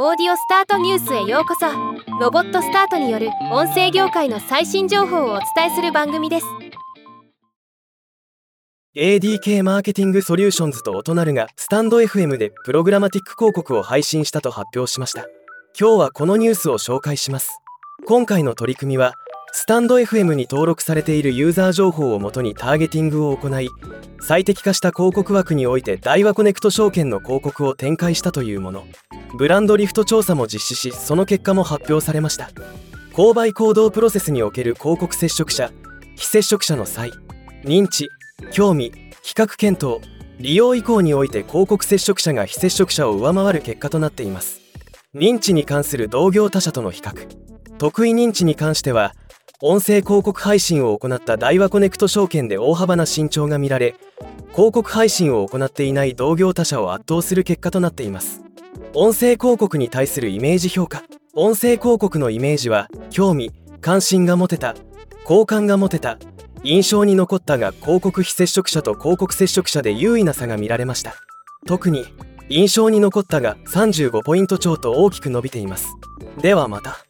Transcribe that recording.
Audiostart News へようこそ。ロボットスタートによる音声業界の最新情報をお伝えする番組です。ADK マーケティングソリューションズとオトナルがスタンド FM でプログラマティック広告を配信したと発表しました。今日はこのニュースを紹介します。今回の取り組みはスタンド FM に登録されているユーザー情報をもとにターゲティングを行い最適化した広告枠において大和コネクト証券の広告を展開したというもの。ブランドリフト調査も実施しその結果も発表されました。購買行動プロセスにおける広告接触者非接触者の際認知興味比較検討利用以降において広告接触者が非接触者を上回る結果となっています。認知に関する同業他社との比較。得意認知に関しては音声広告配信を行った大和コネクト証券で大幅な伸長が見られ広告配信を行っていない同業他社を圧倒する結果となっています。音声広告に対するイメージ評価。音声広告のイメージは興味関心が持てた。好感が持てた。印象に残ったが広告非接触者と広告接触者で優位な差が見られました。特に印象に残ったが35ポイント超と大きく伸びています。ではまた。